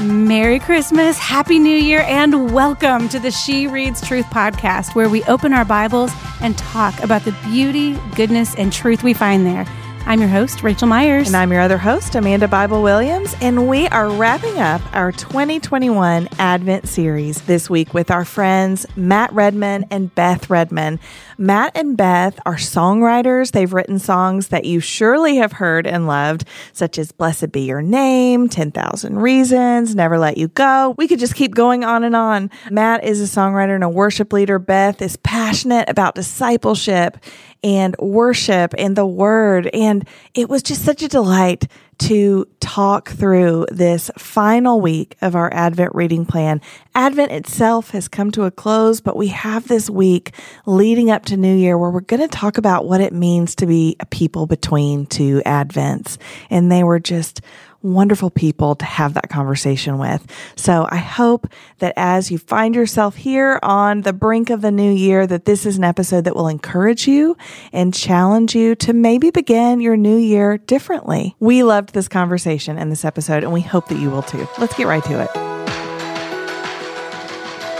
Merry Christmas, Happy New Year, and welcome to the She Reads Truth podcast, where we open our Bibles and talk about the beauty, goodness, and truth we find there. I'm your host, Raechel Myers. And I'm your other host, Amanda Bible Williams. And we are wrapping up our 2021 Advent series this week with our friends Matt Redman and Beth Redman. Matt and Beth are songwriters. They've written songs that you surely have heard and loved, such as Blessed Be Your Name, 10,000 Reasons, Never Let You Go. We could just keep going on and on. Matt is a songwriter and a worship leader. Beth is passionate about discipleship and worship and the word. And it was just such a delight to talk through this final week of our Advent reading plan. Advent itself has come to a close, but we have this week leading up to New Year where we're going to talk about what it means to be a people between two Advents. And they were just wonderful people to have that conversation with. So I hope that as you find yourself here on the brink of the new year, that this is an episode that will encourage you and challenge you to maybe begin your new year differently. We loved this conversation and this episode, and we hope that you will too. Let's get right to it.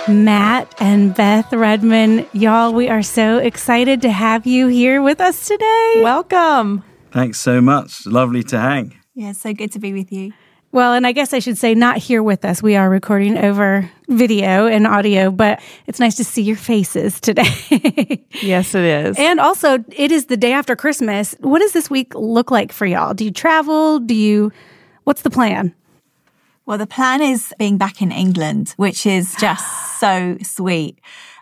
Matt and Beth Redman, y'all, we are so excited to have you here with us today. Welcome. Thanks so much. Lovely to hang. Yeah, so good to be with you. Well, and I guess I should say not here with us. We are recording over video and audio, but it's nice to see your faces today. yes, it is. And also, it is the day after Christmas. What does this week look like for y'all? Do you travel? Do you, what's the plan? Well, the plan is being back in England, which is just so sweet.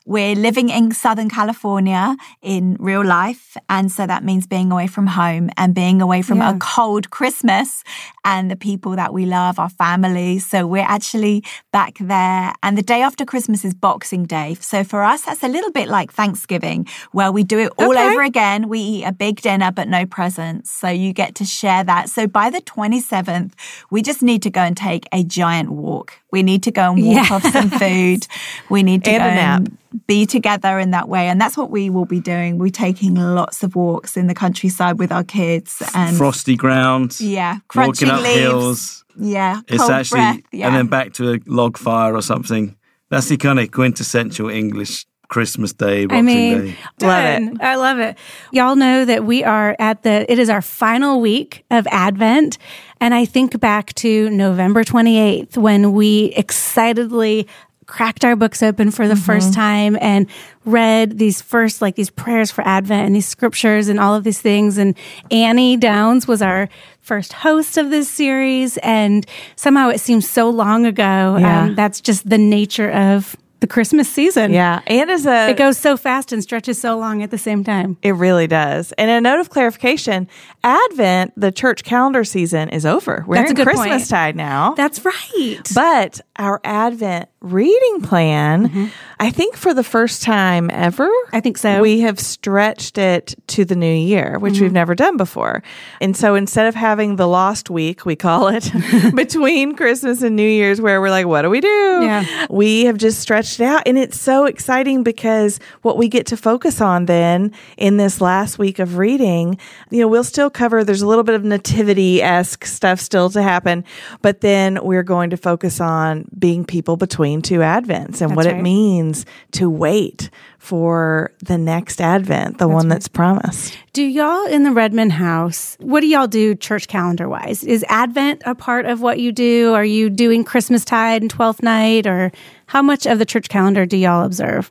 We're living in Southern California in real life. And so that means being away from home and being away from yeah. a cold Christmas and the people that we love, our family. So we're actually back there. And the day after Christmas is Boxing Day. So for us, that's a little bit like Thanksgiving, where we do it all okay. over again. We eat a big dinner, but no presents. So you get to share that. So by the 27th, we just need to go and take a giant walk. We need to go and walk off some food. We need to and go and be together in that way. And that's what we will be doing. We're taking lots of walks in the countryside with our kids and frosty ground. Yeah. Walking up leaves. hills. Yeah. It's actually, breath, yeah. and then back to a log fire or something. That's the kind of quintessential English Christmas Day, Boxing I mean, Day. Love it. I love it. Y'all know that we are at the, it is our final week of Advent. And I think back to November 28th when we excitedly cracked our books open for the mm-hmm. first time and read these first like these prayers for advent and these scriptures and all of these things and annie downs was our first host of this series and somehow it seems so long ago yeah. um, that's just the nature of the Christmas season. Yeah. And as a it goes so fast and stretches so long at the same time. It really does. And a note of clarification, Advent, the church calendar season is over. We're That's in a good Christmas point. tide now. That's right. But our Advent reading plan, mm-hmm. I think for the first time ever, I think so. We have stretched it to the new year, which mm-hmm. we've never done before. And so instead of having the lost week, we call it between Christmas and New Year's, where we're like, what do we do? Yeah. We have just stretched it out. And it's so exciting because what we get to focus on then in this last week of reading, you know, we'll still cover, there's a little bit of nativity esque stuff still to happen, but then we're going to focus on being people between two Advents and That's what right. it means to wait for the next Advent, the That's one right. that's promised. Do y'all in the Redman house, what do y'all do church calendar wise? Is Advent a part of what you do? Are you doing Christmas tide and 12th night? Or how much of the church calendar do y'all observe?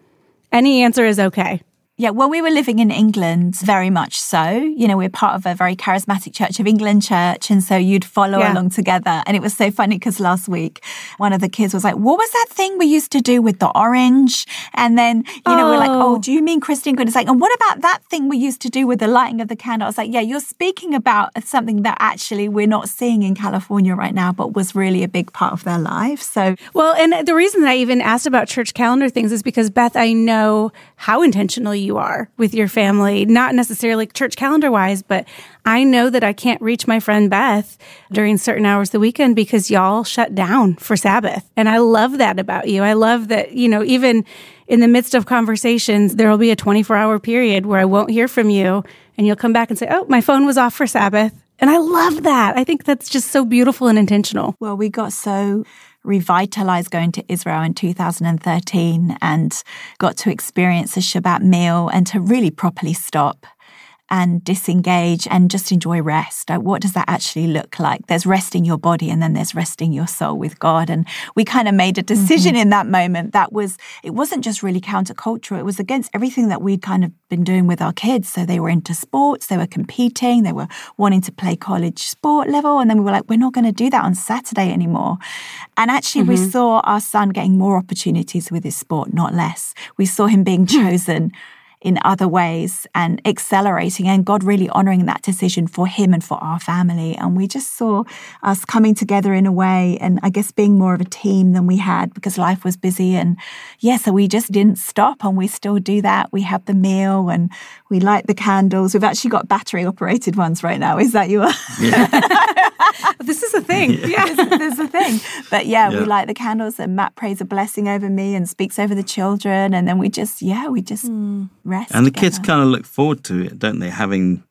Any answer is okay. Yeah, when we were living in England, very much so. You know, we're part of a very charismatic Church of England church. And so you'd follow Yeah. along together. And it was so funny because last week, one of the kids was like, What was that thing we used to do with the orange? And then, you know, we're like, Oh. Oh, do you mean Christingle? It's like, And what about that thing we used to do with the lighting of the candle? I was like, Yeah, you're speaking about something that actually we're not seeing in California right now, but was really a big part of their life. So, Well, and the reason that I even asked about church calendar things is because Beth, I know how intentional you are with your family, not necessarily church calendar wise, but I know that I can't reach my friend Beth during certain hours the weekend because y'all shut down for Sabbath. And I love that about you. I love that, you know, even in the midst of conversations, there will be a 24 hour period where I won't hear from you and you'll come back and say, Oh, my phone was off for Sabbath. And I love that. I think that's just so beautiful and intentional. Well, we got so revitalized going to Israel in 2013 and got to experience a Shabbat meal and to really properly stop and disengage and just enjoy rest. What does that actually look like? There's resting your body and then there's resting your soul with God. And we kind of made a decision mm-hmm. in that moment that was, it wasn't just really countercultural, it was against everything that we'd kind of been doing with our kids. So they were into sports, they were competing, they were wanting to play college sport level. And then we were like, we're not going to do that on Saturday anymore. And actually, mm-hmm. we saw our son getting more opportunities with his sport, not less. We saw him being chosen in other ways and accelerating and God really honoring that decision for him and for our family. And we just saw us coming together in a way and I guess being more of a team than we had because life was busy. And yeah, so we just didn't stop and we still do that. We have the meal and we light the candles. We've actually got battery operated ones right now. Is that you? Yeah. this is a thing. Yeah, this is a thing. But yeah, yeah, we light the candles and Matt prays a blessing over me and speaks over the children. And then we just, yeah, we just mm rest. And the together. kids kind of look forward to it, don't they? Having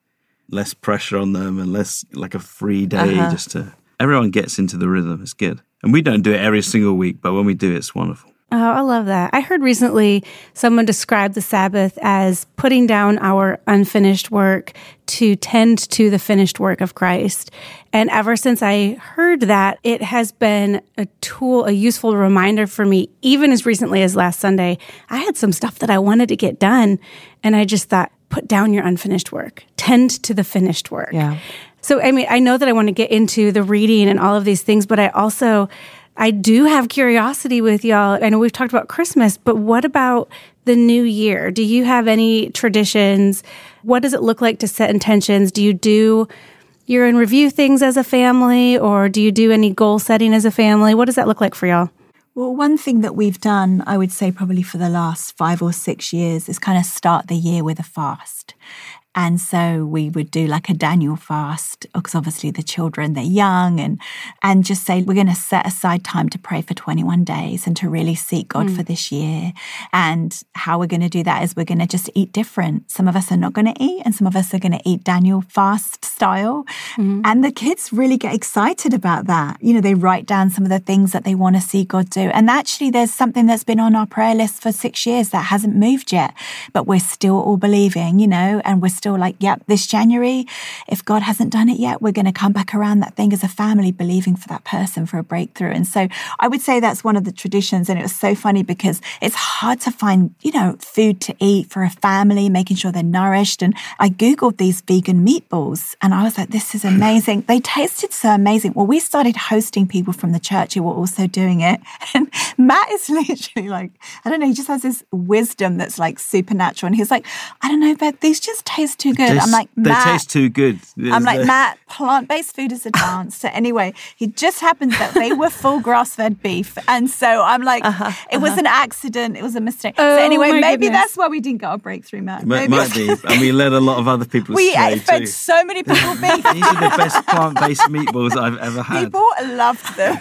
less pressure on them and less like a free day uh-huh. just to everyone gets into the rhythm. It's good. And we don't do it every single week, but when we do, it's wonderful. Oh, I love that. I heard recently someone describe the Sabbath as putting down our unfinished work to tend to the finished work of Christ. And ever since I heard that, it has been a tool, a useful reminder for me, even as recently as last Sunday. I had some stuff that I wanted to get done, and I just thought, put down your unfinished work, tend to the finished work. Yeah. So, I mean, I know that I want to get into the reading and all of these things, but I also, I do have curiosity with y'all. I know we've talked about Christmas, but what about the new year? Do you have any traditions? What does it look like to set intentions? Do you do year in review things as a family or do you do any goal setting as a family? What does that look like for y'all? Well, one thing that we've done, I would say probably for the last five or six years, is kind of start the year with a fast. And so we would do like a Daniel fast because obviously the children, they're young and, and just say, we're going to set aside time to pray for 21 days and to really seek God mm. for this year. And how we're going to do that is we're going to just eat different. Some of us are not going to eat and some of us are going to eat Daniel fast style. Mm. And the kids really get excited about that. You know, they write down some of the things that they want to see God do. And actually there's something that's been on our prayer list for six years that hasn't moved yet, but we're still all believing, you know, and we're still still like, yep, this January, if God hasn't done it yet, we're going to come back around that thing as a family, believing for that person for a breakthrough. And so I would say that's one of the traditions. And it was so funny because it's hard to find, you know, food to eat for a family, making sure they're nourished. And I Googled these vegan meatballs and I was like, this is amazing. They tasted so amazing. Well, we started hosting people from the church who were also doing it. And Matt is literally like, I don't know, he just has this wisdom that's like supernatural. And he's like, I don't know, but these just taste too good. I'm like, Matt, they taste too good. I'm like, Matt, plant based food is a dance. so anyway, it just happens that they were full grass fed beef. And so I'm like, uh-huh, it uh-huh. was an accident. It was a mistake. Oh, so anyway, maybe goodness. that's why we didn't get our breakthrough, Matt. M- might be. And we let a lot of other people We fed too. so many people beef. These are the best plant based meatballs I've ever had. People loved them.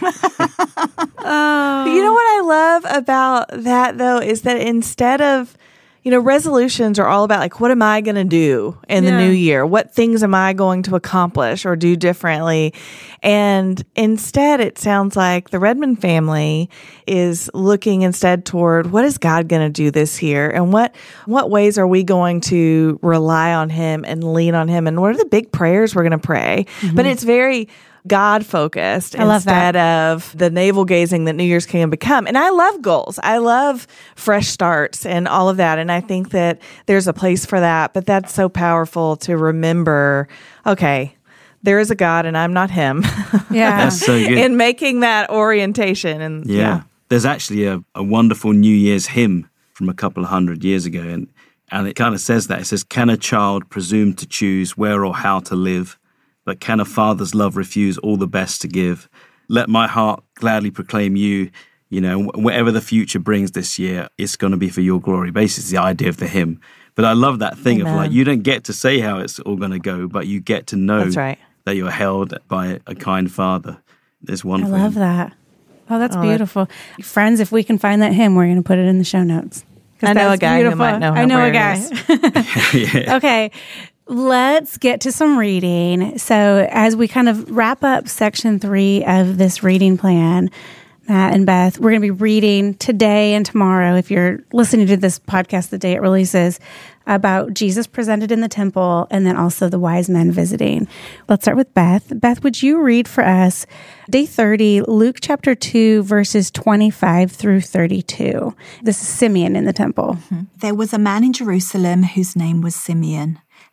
oh. You know what I love about that though is that instead of you know, resolutions are all about like, what am I going to do in yeah. the new year? What things am I going to accomplish or do differently? And instead, it sounds like the Redman family is looking instead toward what is God going to do this year and what, what ways are we going to rely on him and lean on him? And what are the big prayers we're going to pray? Mm-hmm. But it's very, God focused instead of the navel gazing that New Year's can become. And I love goals. I love fresh starts and all of that. And I think that there's a place for that. But that's so powerful to remember okay, there is a God and I'm not him. Yeah. that's so good. In making that orientation. And yeah. yeah. There's actually a, a wonderful New Year's hymn from a couple of hundred years ago. And and it kind of says that it says, Can a child presume to choose where or how to live? But can a father's love refuse all the best to give? Let my heart gladly proclaim you. You know, whatever the future brings this year, it's going to be for your glory. Basically, the idea of the hymn. But I love that thing Amen. of like, you don't get to say how it's all going to go, but you get to know right. that you're held by a kind father. There's one I love that. Oh, that's oh, beautiful. That... Friends, if we can find that hymn, we're going to put it in the show notes. I know a guy beautiful. who might know. I know a guy. yeah. Okay. Let's get to some reading. So, as we kind of wrap up section three of this reading plan, Matt and Beth, we're going to be reading today and tomorrow. If you're listening to this podcast the day it releases, about Jesus presented in the temple and then also the wise men visiting. Let's start with Beth. Beth, would you read for us day 30, Luke chapter 2, verses 25 through 32? This is Simeon in the temple. Mm-hmm. There was a man in Jerusalem whose name was Simeon.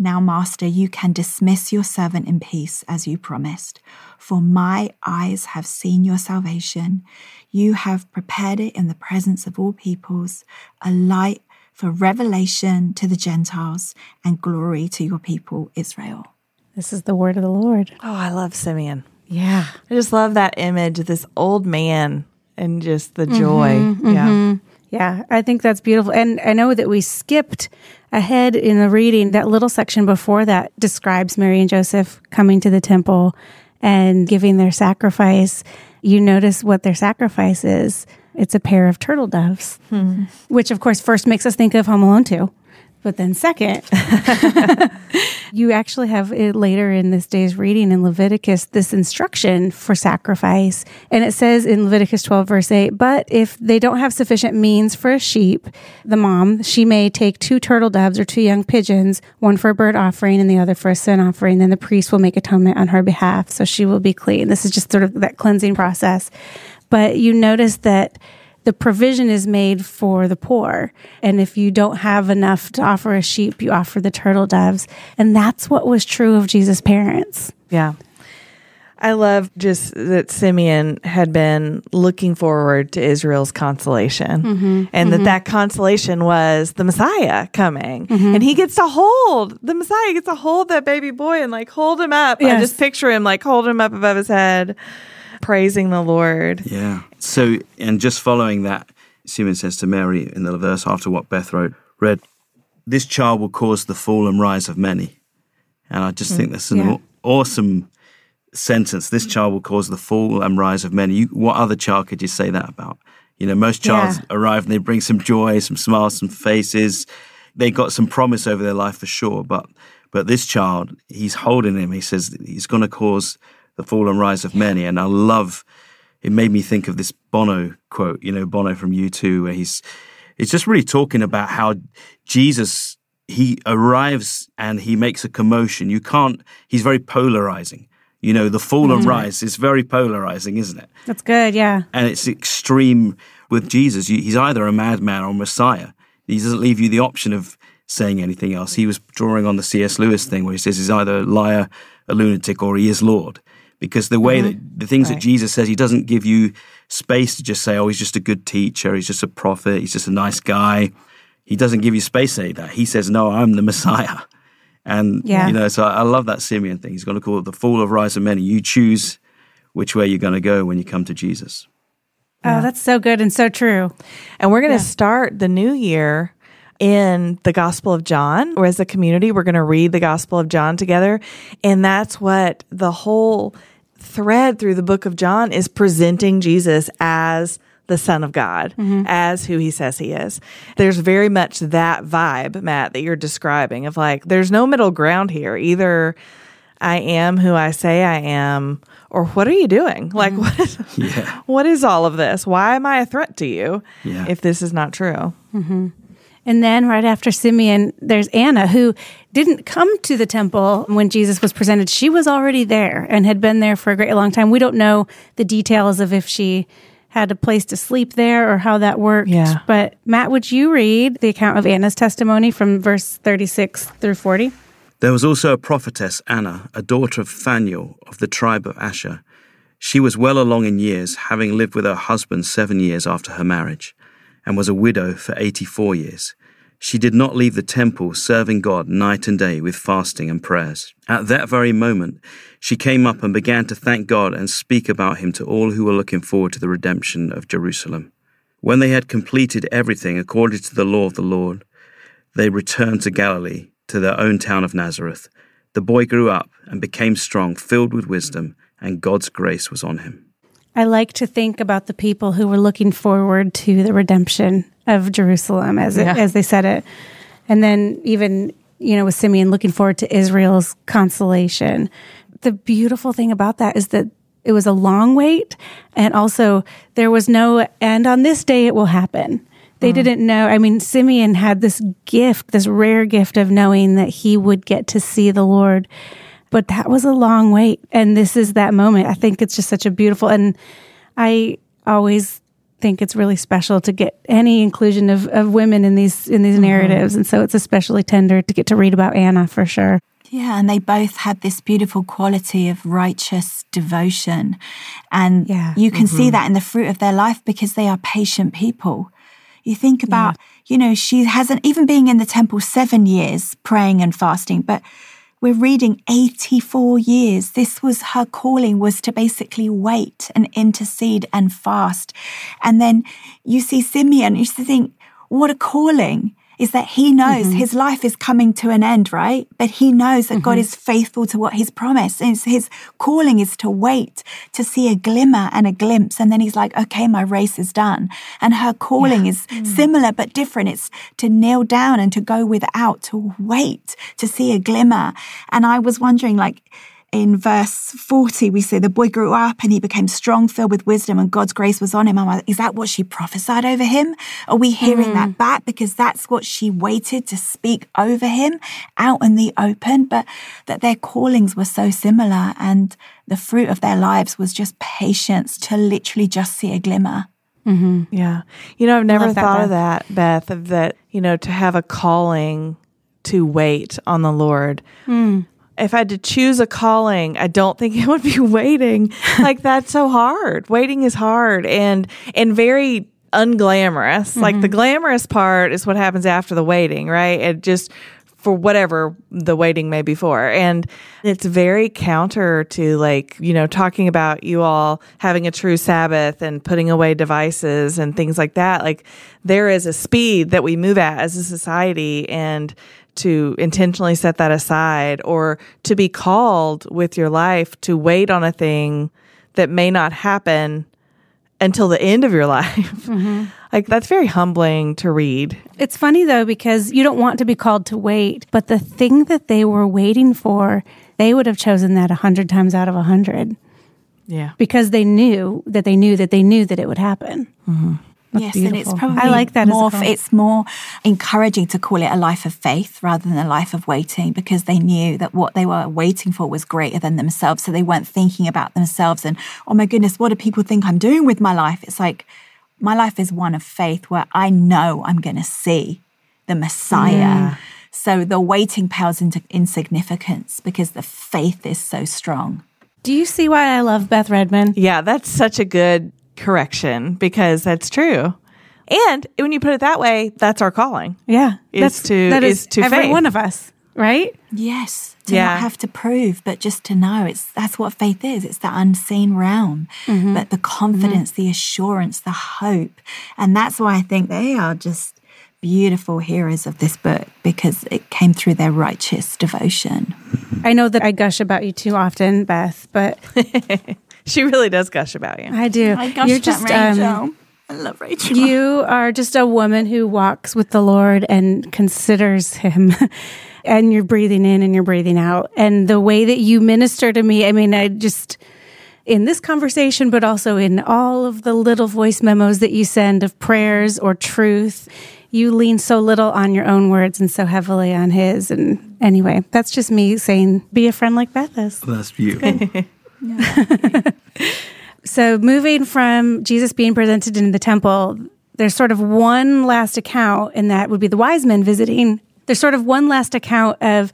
Now, Master, you can dismiss your servant in peace as you promised, for my eyes have seen your salvation you have prepared it in the presence of all peoples, a light for revelation to the Gentiles and glory to your people, Israel. This is the word of the Lord. Oh, I love Simeon. Yeah. I just love that image, this old man and just the joy. Mm-hmm, yeah. Mm-hmm. Yeah, I think that's beautiful. And I know that we skipped ahead in the reading. That little section before that describes Mary and Joseph coming to the temple and giving their sacrifice you notice what their sacrifice is. It's a pair of turtle doves, hmm. which of course first makes us think of Home Alone 2. But then, second, you actually have it later in this day's reading in Leviticus this instruction for sacrifice. And it says in Leviticus 12, verse 8, but if they don't have sufficient means for a sheep, the mom, she may take two turtle doves or two young pigeons, one for a burnt offering and the other for a sin offering. Then the priest will make atonement on her behalf. So she will be clean. This is just sort of that cleansing process. But you notice that the provision is made for the poor. And if you don't have enough to offer a sheep, you offer the turtle doves. And that's what was true of Jesus' parents. Yeah. I love just that Simeon had been looking forward to Israel's consolation mm-hmm. and mm-hmm. that that consolation was the Messiah coming. Mm-hmm. And he gets to hold the Messiah gets to hold that baby boy and like hold him up. Yes. I just picture him like hold him up above his head praising the Lord. Yeah. So, and just following that, Simeon says to Mary in the verse after what Beth wrote, read, This child will cause the fall and rise of many. And I just mm, think that's an yeah. awesome sentence. This child will cause the fall and rise of many. You, what other child could you say that about? You know, most childs yeah. arrive and they bring some joy, some smiles, some faces. They got some promise over their life for sure. But but this child, he's holding him. He says he's going to cause the fall and rise of many. And I love, it made me think of this Bono quote, you know, Bono from U2, where he's, it's just really talking about how Jesus, he arrives and he makes a commotion. You can't, he's very polarizing. You know, the fall mm-hmm. and rise is very polarizing, isn't it? That's good, yeah. And it's extreme with Jesus. He's either a madman or a Messiah. He doesn't leave you the option of saying anything else. He was drawing on the C.S. Lewis thing where he says he's either a liar, a lunatic, or he is Lord because the way mm-hmm. that the things right. that Jesus says, he doesn't give you space to just say, oh, he's just a good teacher, he's just a prophet, he's just a nice guy. He doesn't give you space to say that. He says, no, I'm the Messiah. And, yeah. you know, so I love that Simeon thing. He's going to call it the fall of rise of many. You choose which way you're going to go when you come to Jesus. Oh, that's so good and so true. And we're going to yeah. start the new year in the Gospel of John, or as a community, we're going to read the Gospel of John together. And that's what the whole thread through the book of John is presenting Jesus as the Son of God, mm-hmm. as who he says he is. There's very much that vibe, Matt, that you're describing of like, there's no middle ground here. Either I am who I say I am, or what are you doing? Like, mm-hmm. what, is, yeah. what is all of this? Why am I a threat to you yeah. if this is not true? Mm-hmm. And then right after Simeon, there's Anna, who didn't come to the temple when Jesus was presented. She was already there and had been there for a great long time. We don't know the details of if she had a place to sleep there or how that worked. Yeah. But Matt, would you read the account of Anna's testimony from verse 36 through 40? There was also a prophetess, Anna, a daughter of Phanuel of the tribe of Asher. She was well along in years, having lived with her husband seven years after her marriage, and was a widow for 84 years. She did not leave the temple, serving God night and day with fasting and prayers. At that very moment, she came up and began to thank God and speak about him to all who were looking forward to the redemption of Jerusalem. When they had completed everything according to the law of the Lord, they returned to Galilee, to their own town of Nazareth. The boy grew up and became strong, filled with wisdom, and God's grace was on him. I like to think about the people who were looking forward to the redemption of Jerusalem, as Yeah. it, as they said it, and then even you know with Simeon looking forward to Israel's consolation. The beautiful thing about that is that it was a long wait, and also there was no and on this day it will happen. They mm. didn't know. I mean, Simeon had this gift, this rare gift of knowing that he would get to see the Lord but that was a long wait. And this is that moment. I think it's just such a beautiful and i always think it's really special to get any inclusion of, of women in these in these mm-hmm. narratives. And so it's especially tender to get to read about anna for sure. Yeah, and they both had this beautiful quality of righteous devotion. And Yeah. you can see mm-hmm. that in the fruit of their life because they are patient people. You think about, you know, she hasn't even being in the temple seven years praying and fasting, but we're reading 84 years. This was her calling was to basically wait and intercede and fast. And then you see Simeon, you think, what a calling is that he knows mm-hmm. his life is coming to an end, right? But he knows that God mm-hmm. is faithful to what he's promised. And his calling is to wait, to see a glimmer and a glimpse. And then he's like, okay, my race is done. And her calling is mm. similar but different. It's to kneel down and to go without, to wait, to see a glimmer. And I was wondering, like, in verse 40, we say the boy grew up and he became strong, filled with wisdom, and God's grace was on him. I'm like, is that what she prophesied over him? Are we hearing that mm. back? Because that's what she waited to speak over him out in the open, but that their callings were so similar and the fruit of their lives was just patience to literally just see a glimmer. Mm-hmm. Yeah. You know, I've never love that, thought of that, Beth, of that, you know, to have a calling to wait on the Lord. Mm. If I had to choose a calling, I don't think it would be waiting. like that's so hard. Waiting is hard and and very unglamorous. Like the mm-hmm. glamorous part is what happens after the waiting, right? It just for whatever the waiting may be for. And it's very counter to like, you know, talking about you all having a true Sabbath and putting away devices and things like that. Like there is a speed that we move at as a society and to intentionally set that aside or to be called with your life to wait on a thing that may not happen until the end of your life. Mm-hmm. Like that's very humbling to read. it's funny though because you don't want to be called to wait but the thing that they were waiting for they would have chosen that a hundred times out of a hundred Yeah. because they knew that they knew that they knew that it would happen mm-hmm. Yes, and it's probably I like that as a more. call. it's more encouraging to call it a life of faith rather than a life of waiting because they knew that what they were waiting for was greater than themselves. So they weren't thinking about themselves and oh my goodness, what do people think I'm doing with my life? It's like my life is one of faith where I know I'm going to see the Messiah. So the waiting pales into insignificance because the faith is so strong. do you see why i love beth redman Yeah, that's such a good correction because that's true. And when you put it that way, that's our calling. Yeah, Is to- that is to every faith. one of us, right? Yes, to Yeah. not have to prove, but just to know. It's that's what faith is. It's the unseen realm, mm-hmm. but the confidence, the assurance, the hope, and that's why I think they are just beautiful heroes of this book because it came through their righteous devotion. I know that I gush about you too often, Beth, but She really does gush about you. I do. You're just um, I love Raechel. you are just a woman who walks with the Lord and considers Him. And you're breathing in and you're breathing out. And the way that you minister to me, I mean, I just, in this conversation, but also in all of the little voice memos that you send of prayers or truth, you lean so little on your own words and so heavily on His. And anyway, that's just me saying, be a friend like Beth is. That's beautiful. So, moving from Jesus being presented in the temple, there's sort of one last account, and that would be the wise men visiting. There's sort of one last account of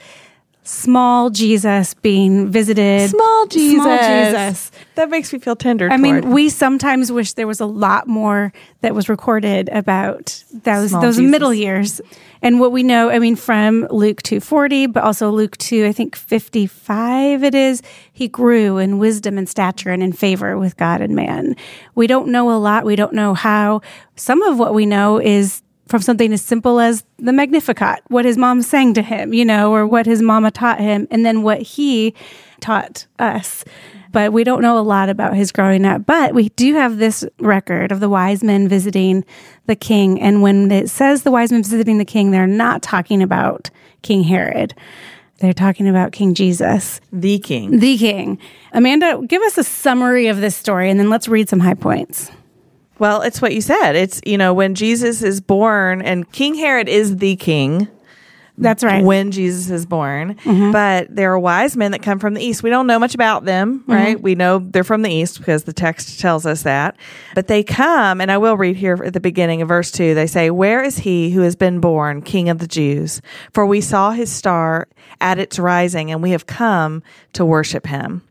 small Jesus being visited. Small Jesus. Small Jesus. That makes me feel tender. I mean, we sometimes wish there was a lot more that was recorded about those Small those Jesus. middle years. And what we know, I mean, from Luke 240, but also Luke 2, I think 55 it is, he grew in wisdom and stature and in favor with God and man. We don't know a lot. We don't know how. Some of what we know is from something as simple as the Magnificat, what his mom sang to him, you know, or what his mama taught him, and then what he taught us. But we don't know a lot about his growing up. But we do have this record of the wise men visiting the king. And when it says the wise men visiting the king, they're not talking about King Herod. They're talking about King Jesus, the king. the king. Amanda, give us a summary of this story and then let's read some high points. Well, it's what you said. It's, you know, when Jesus is born and King Herod is the king That's right. when Jesus is born. Mm-hmm. But there are wise men that come from the east. We don't know much about them, mm-hmm. right? We know they're from the east because the text tells us that. But they come, and I will read here at the beginning of verse 2. They say, Where is he who has been born king of the Jews? For we saw his star at its rising, and we have come to worship him.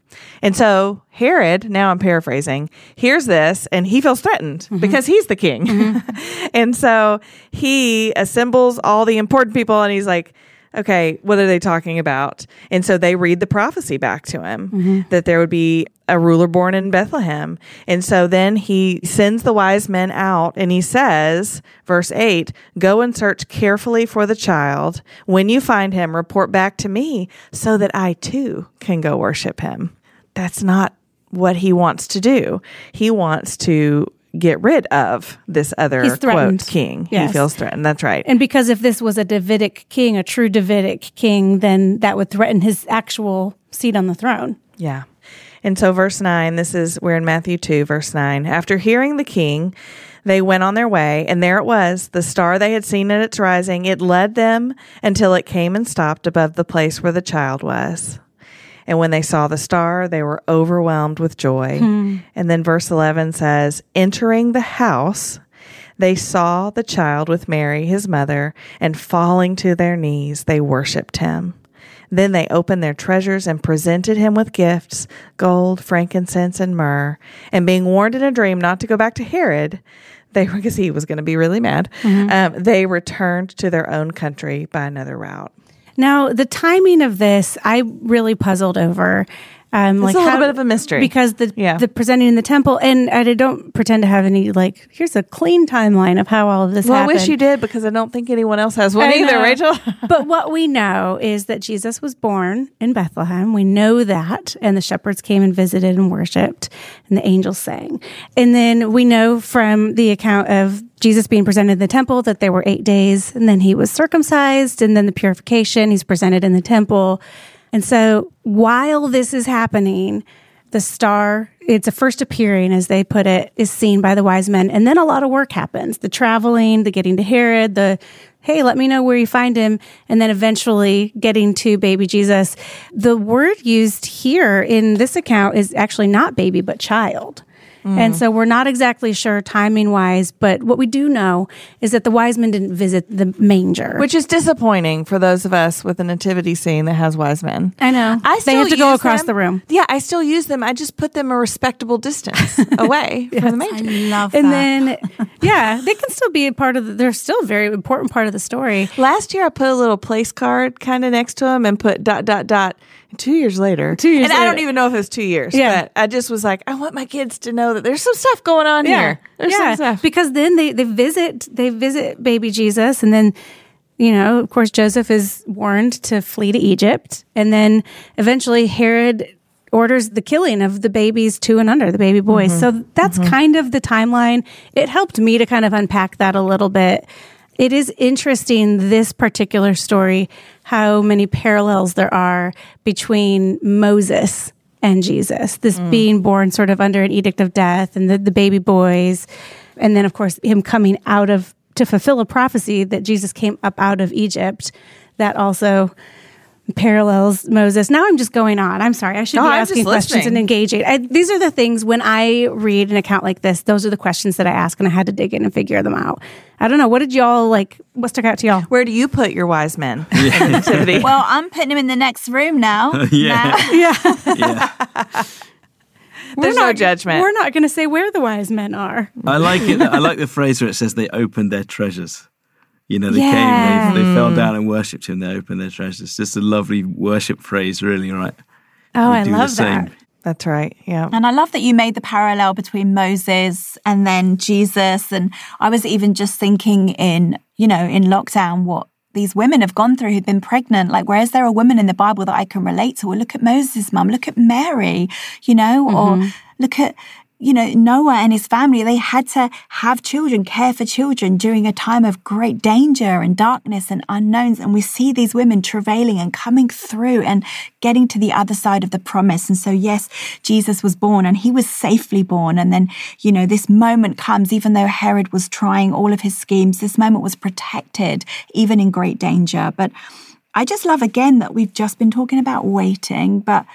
And so Herod, now I'm paraphrasing, hears this and he feels threatened mm-hmm. because he's the king. Mm-hmm. and so he assembles all the important people and he's like, okay, what are they talking about? And so they read the prophecy back to him mm-hmm. that there would be a ruler born in Bethlehem. And so then he sends the wise men out and he says, verse 8, go and search carefully for the child. When you find him, report back to me so that I too can go worship him. That's not what he wants to do. He wants to get rid of this other He's threatened. quote king. Yes. He feels threatened. That's right. And because if this was a Davidic king, a true Davidic king, then that would threaten his actual seat on the throne. Yeah. And so, verse 9, this is, we're in Matthew 2, verse 9. After hearing the king, they went on their way, and there it was, the star they had seen at its rising. It led them until it came and stopped above the place where the child was. And when they saw the star, they were overwhelmed with joy. And then verse 11 says, Entering the house, they saw the child with Mary, his mother, and falling to their knees, they worshiped him. Then they opened their treasures and presented him with gifts gold, frankincense, and myrrh. And being warned in a dream not to go back to Herod, they because he was going to be really mad, um, they returned to their own country by another route. Now, the timing of this, I really puzzled over. Um, It's a little bit of a mystery. because the Yeah. the presenting in the temple, and I don't pretend to have any like. Here's a clean timeline of how all of this Well, happened. I wish you did because I don't think anyone else has one I either, know. Raechel. but what we know is that Jesus was born in Bethlehem. We know that. And the shepherds came and visited and worshiped, and the angels sang. And then we know from the account of Jesus being presented in the temple that there were eight days, and then he was circumcised, and then the purification, he's presented in the temple. And so while this is happening, the star, it's a first appearing, as they put it, is seen by the wise men. And then a lot of work happens the traveling, the getting to Herod, the hey, let me know where you find him. And then eventually getting to baby Jesus. The word used here in this account is actually not baby, but child. And so we're not exactly sure timing wise, but what we do know is that the wise men didn't visit the manger. Which is disappointing for those of us with a nativity scene that has wise men. I know. I They have to go across them. the room. Yeah, I still use them. I just put them a respectable distance away from the I manger. love and that. then, yeah, they can still be a part of the, they're still a very important part of the story. Last year, I put a little place card kind of next to them and put dot dot dot. Two years later, Two years and I don't even know if it was two years. Yeah. but I just was like, I want my kids to know that there's some stuff going on here. There's some stuff. because then they, they visit they visit baby Jesus, and then you know, of course, Joseph is warned to flee to Egypt, and then eventually Herod orders the killing of the babies two and under, the baby boys. Mm-hmm. So that's kind of the timeline. It helped me to kind of unpack that a little bit. It is interesting, this particular story, how many parallels there are between Moses and Jesus. This Mm. being born sort of under an edict of death and the, the baby boys. And then, of course, him coming out of, to fulfill a prophecy that Jesus came up out of Egypt. That also parallels Moses. Now I'm just going on. I'm sorry. I should No, be I'm asking questions and engaging. I, these are the things when I read an account like this, those are the questions that I ask and I had to dig in and figure them out. I don't know. What did y'all like? What stuck out to y'all? Where do you put your wise men in the? Well, I'm putting them in the next room now. Yeah. Now- Yeah. Yeah. There's no judgment. We're not going to say where the wise men are. I like it. I like the phrase where it says they opened their treasures. You know, they Yeah. came, they, they fell down mm. and worshipped him. They opened their treasures. It's just a lovely worship phrase, really, right? Oh, We I do the love that. That's right. Yeah. And I love that you made the parallel between Moses and then Jesus. And I was even just thinking in, you know, in lockdown, what these women have gone through who've been pregnant. Like, where is there a woman in the Bible that I can relate to? Well, look at Moses' mum, look at Mary, you know, or mm-hmm. look at, you know, Noah and his family. They had to have children, care for children during a time of great danger and darkness and unknowns. And we see these women travailing and coming through and getting to the other side of the promise. And so, yes, Jesus was born and he was safely born. And then, you know, this moment comes, even though Herod was trying all of his schemes, this moment was protected, even in great danger. But I just love again that we've just been talking about waiting, but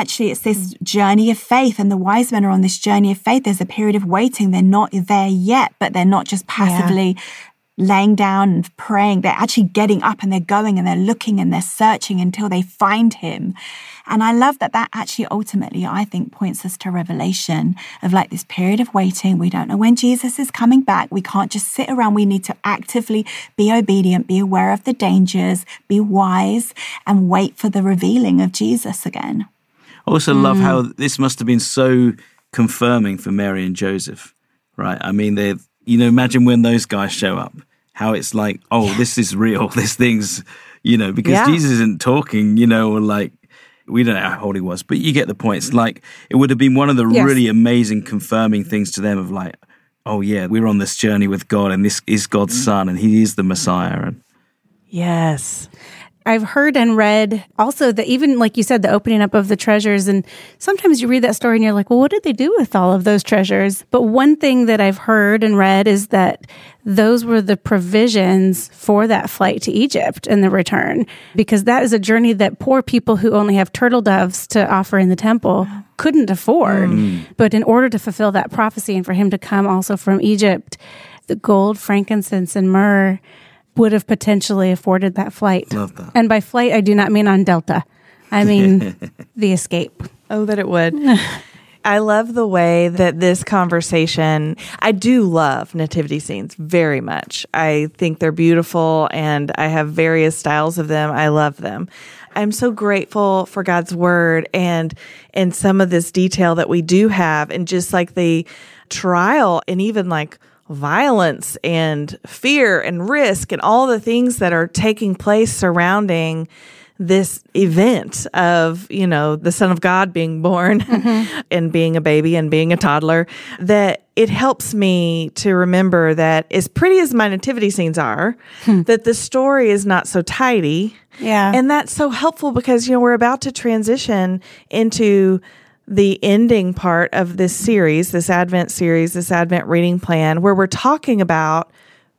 actually it's this journey of faith and the wise men are on this journey of faith. There's a period of waiting. They're not there yet but they're not just passively laying down and praying. They're actually getting up and they're going and they're looking and they're searching until they find him. And i love that that actually ultimately i think points us to revelation of like this period of waiting. We don't know when jesus is coming back. We can't just sit around. We need to actively be obedient be aware of the dangers be wise and wait for the revealing of jesus again I also love how hmm. this must have been so confirming for Mary and Joseph, right? I mean, they, you know, imagine when those guys show up, how it's like, oh, this is real. This thing's, you know, because Yeah. Jesus isn't talking, you know, or like, we don't know how old he was, but you get the point. It's mm. like, it would have been one of the Yes. really amazing confirming things to them of like, oh, yeah, we're on this journey with God and this is God's mm. son and he is the Messiah. And Yes. I've heard and read also that even like you said, the opening up of the treasures. And sometimes you read that story and you're like, well, what did they do with all of those treasures? But one thing that I've heard and read is that those were the provisions for that flight to Egypt and the return, because that is a journey that poor people who only have turtle doves to offer in the temple couldn't afford. Mm. But in order to fulfill that prophecy and for him to come also from Egypt, the gold, frankincense, and myrrh would have potentially afforded that flight. Love that. And by flight, I do not mean on Delta. I mean the escape. Oh, that it would. I love the way that this conversation, I do love nativity scenes very much. I think they're beautiful and I have various styles of them. I love them. I'm so grateful for God's word and and some of this detail that we do have and just like the trial and even like violence and fear and risk and all the things that are taking place surrounding this event of, you know, the Son of God being born mm-hmm. and being a baby and being a toddler, that it helps me to remember that as pretty as my nativity scenes are, hmm. that the story is not so tidy. Yeah. And that's so helpful because, you know, we're about to transition into the ending part of this series, this Advent series, this Advent reading plan, where we're talking about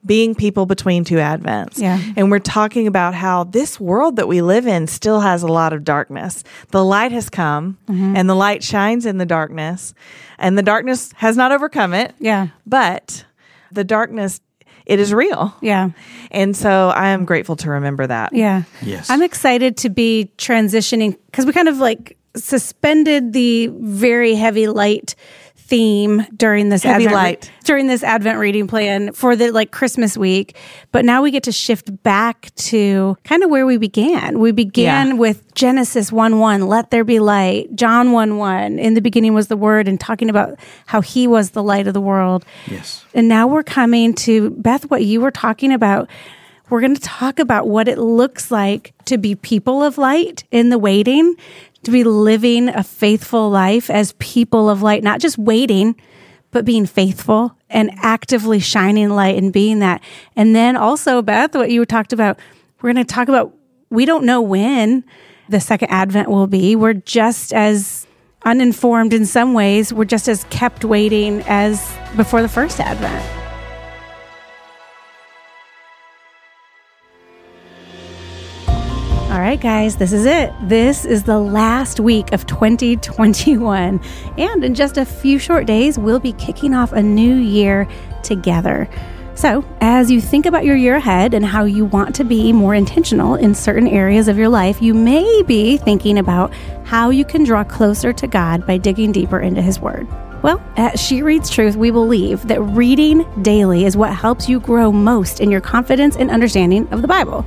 being people between two Advents. Yeah. And we're talking about how this world that we live in still has a lot of darkness. The light has come mm-hmm. and the light shines in the darkness, and the darkness has not overcome it. Yeah. But the darkness, it is real. Yeah. And so I am grateful to remember that. Yeah. Yes. I'm excited to be transitioning because we kind of like suspended the very heavy light theme during this Heavy advent light. during this advent reading plan for the like Christmas week but now we get to shift back to kind of where we began we began Yeah. with Genesis 1 1 let there be light John 1 1 in the beginning was the word and talking about how he was the light of the world yes. and now we're coming to Beth, what you were talking about. We're going to talk about what it looks like to be people of light in the waiting, to be living a faithful life as people of light, not just waiting, but being faithful and actively shining light and being that. And then also, Beth, what you talked about, we're going to talk about we don't know when the second advent will be. We're just as uninformed in some ways. We're just as kept waiting as before the first advent. All right, guys, this is it. This is the last week of 2021. And in just a few short days, we'll be kicking off a new year together. So, as you think about your year ahead and how you want to be more intentional in certain areas of your life, you may be thinking about how you can draw closer to God by digging deeper into His Word. Well, at She Reads Truth, we believe that reading daily is what helps you grow most in your confidence and understanding of the Bible.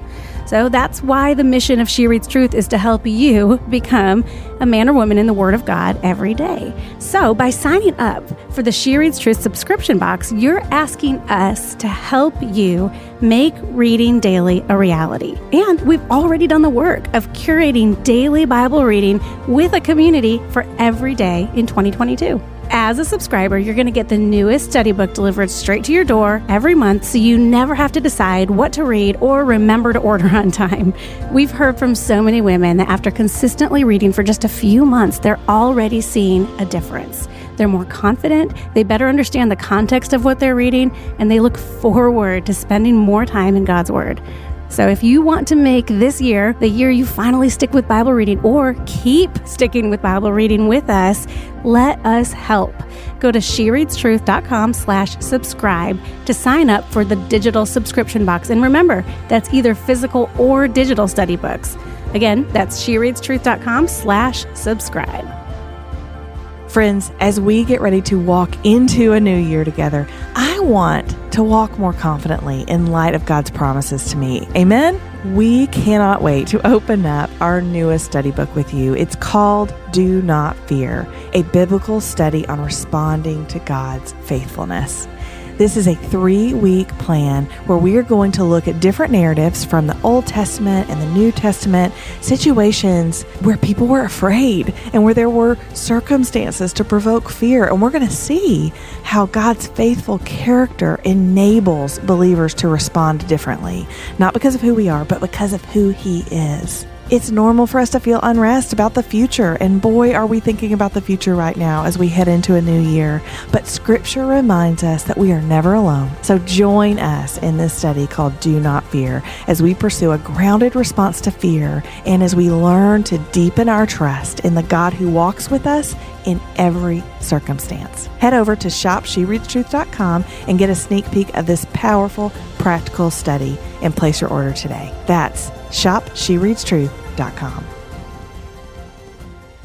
So that's why the mission of She Reads Truth is to help you become a man or woman in the Word of God every day. So by signing up for the She Reads Truth subscription box, you're asking us to help you make reading daily a reality. And we've already done the work of curating daily Bible reading with a community for every day in 2022. As a subscriber, you're going to get the newest study book delivered straight to your door every month so you never have to decide what to read or remember to order on time. We've heard from so many women that after consistently reading for just a few months, they're already seeing a difference. They're more confident, they better understand the context of what they're reading, and they look forward to spending more time in God's Word. So if you want to make this year the year you finally stick with Bible reading or keep sticking with Bible reading with us, let us help. Go to shereadstruth.com slash subscribe to sign up for the digital subscription box. And remember, that's either physical or digital study books. Again, that's shereadstruth.com slash subscribe. Friends, as we get ready to walk into a new year together, I want to walk more confidently in light of God's promises to me. Amen? We cannot wait to open up our newest study book with you. It's called Do Not Fear, a biblical study on responding to God's faithfulness. This is a three week plan where we are going to look at different narratives from the Old Testament and the New Testament, situations where people were afraid and where there were circumstances to provoke fear. And we're going to see how God's faithful character enables believers to respond differently, not because of who we are, but because of who He is. It's normal for us to feel unrest about the future, and boy, are we thinking about the future right now as we head into a new year. But Scripture reminds us that we are never alone. So join us in this study called Do Not Fear as we pursue a grounded response to fear and as we learn to deepen our trust in the God who walks with us in every circumstance. Head over to shopshereadstruth.com and get a sneak peek of this powerful, practical study and place your order today. That's shopshereadstruth.com.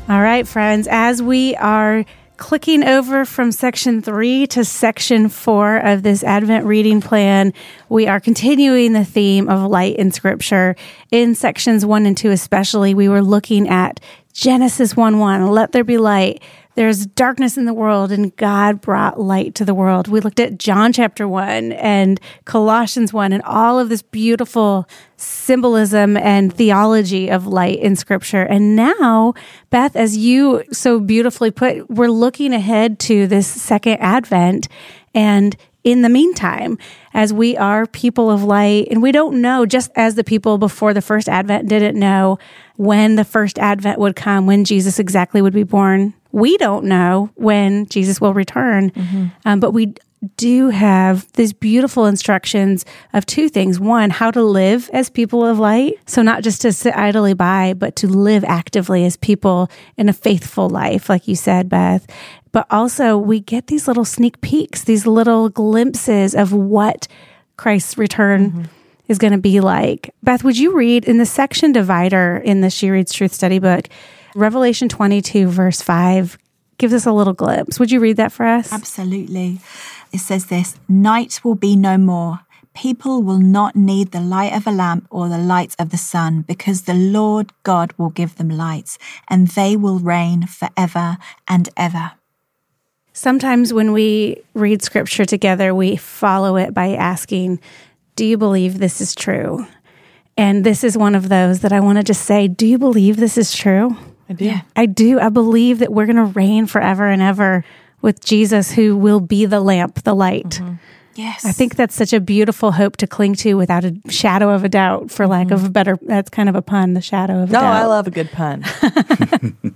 All right, friends, as we are clicking over from section three to section four of this Advent reading plan, we are continuing the theme of light in scripture. In sections one and two, especially, we were looking at Genesis 1 1, let there be light. There's darkness in the world, and God brought light to the world. We looked at John chapter 1 and Colossians 1 and all of this beautiful symbolism and theology of light in scripture. And now, Beth, as you so beautifully put, we're looking ahead to this second advent and in the meantime, as we are people of light, and we don't know, just as the people before the first advent didn't know when the first advent would come, when Jesus exactly would be born. We don't know when Jesus will return, mm-hmm. um, but we do have these beautiful instructions of two things. One, how to live as people of light. So, not just to sit idly by, but to live actively as people in a faithful life, like you said, Beth but also we get these little sneak peeks, these little glimpses of what Christ's return mm-hmm. is going to be like. Beth, would you read in the section divider in the She Reads Truth study book, Revelation 22, verse 5 gives us a little glimpse. Would you read that for us? Absolutely. It says this Night will be no more. People will not need the light of a lamp or the light of the sun, because the Lord God will give them light, and they will reign forever and ever. Sometimes when we read scripture together, we follow it by asking, Do you believe this is true? And this is one of those that I want to just say, Do you believe this is true? I do. Yeah. I do. I believe that we're going to reign forever and ever with Jesus, who will be the lamp, the light. Mm-hmm. Yes. I think that's such a beautiful hope to cling to without a shadow of a doubt, for lack mm-hmm. of a better, that's kind of a pun, the shadow of a no, doubt. No, I love a good pun.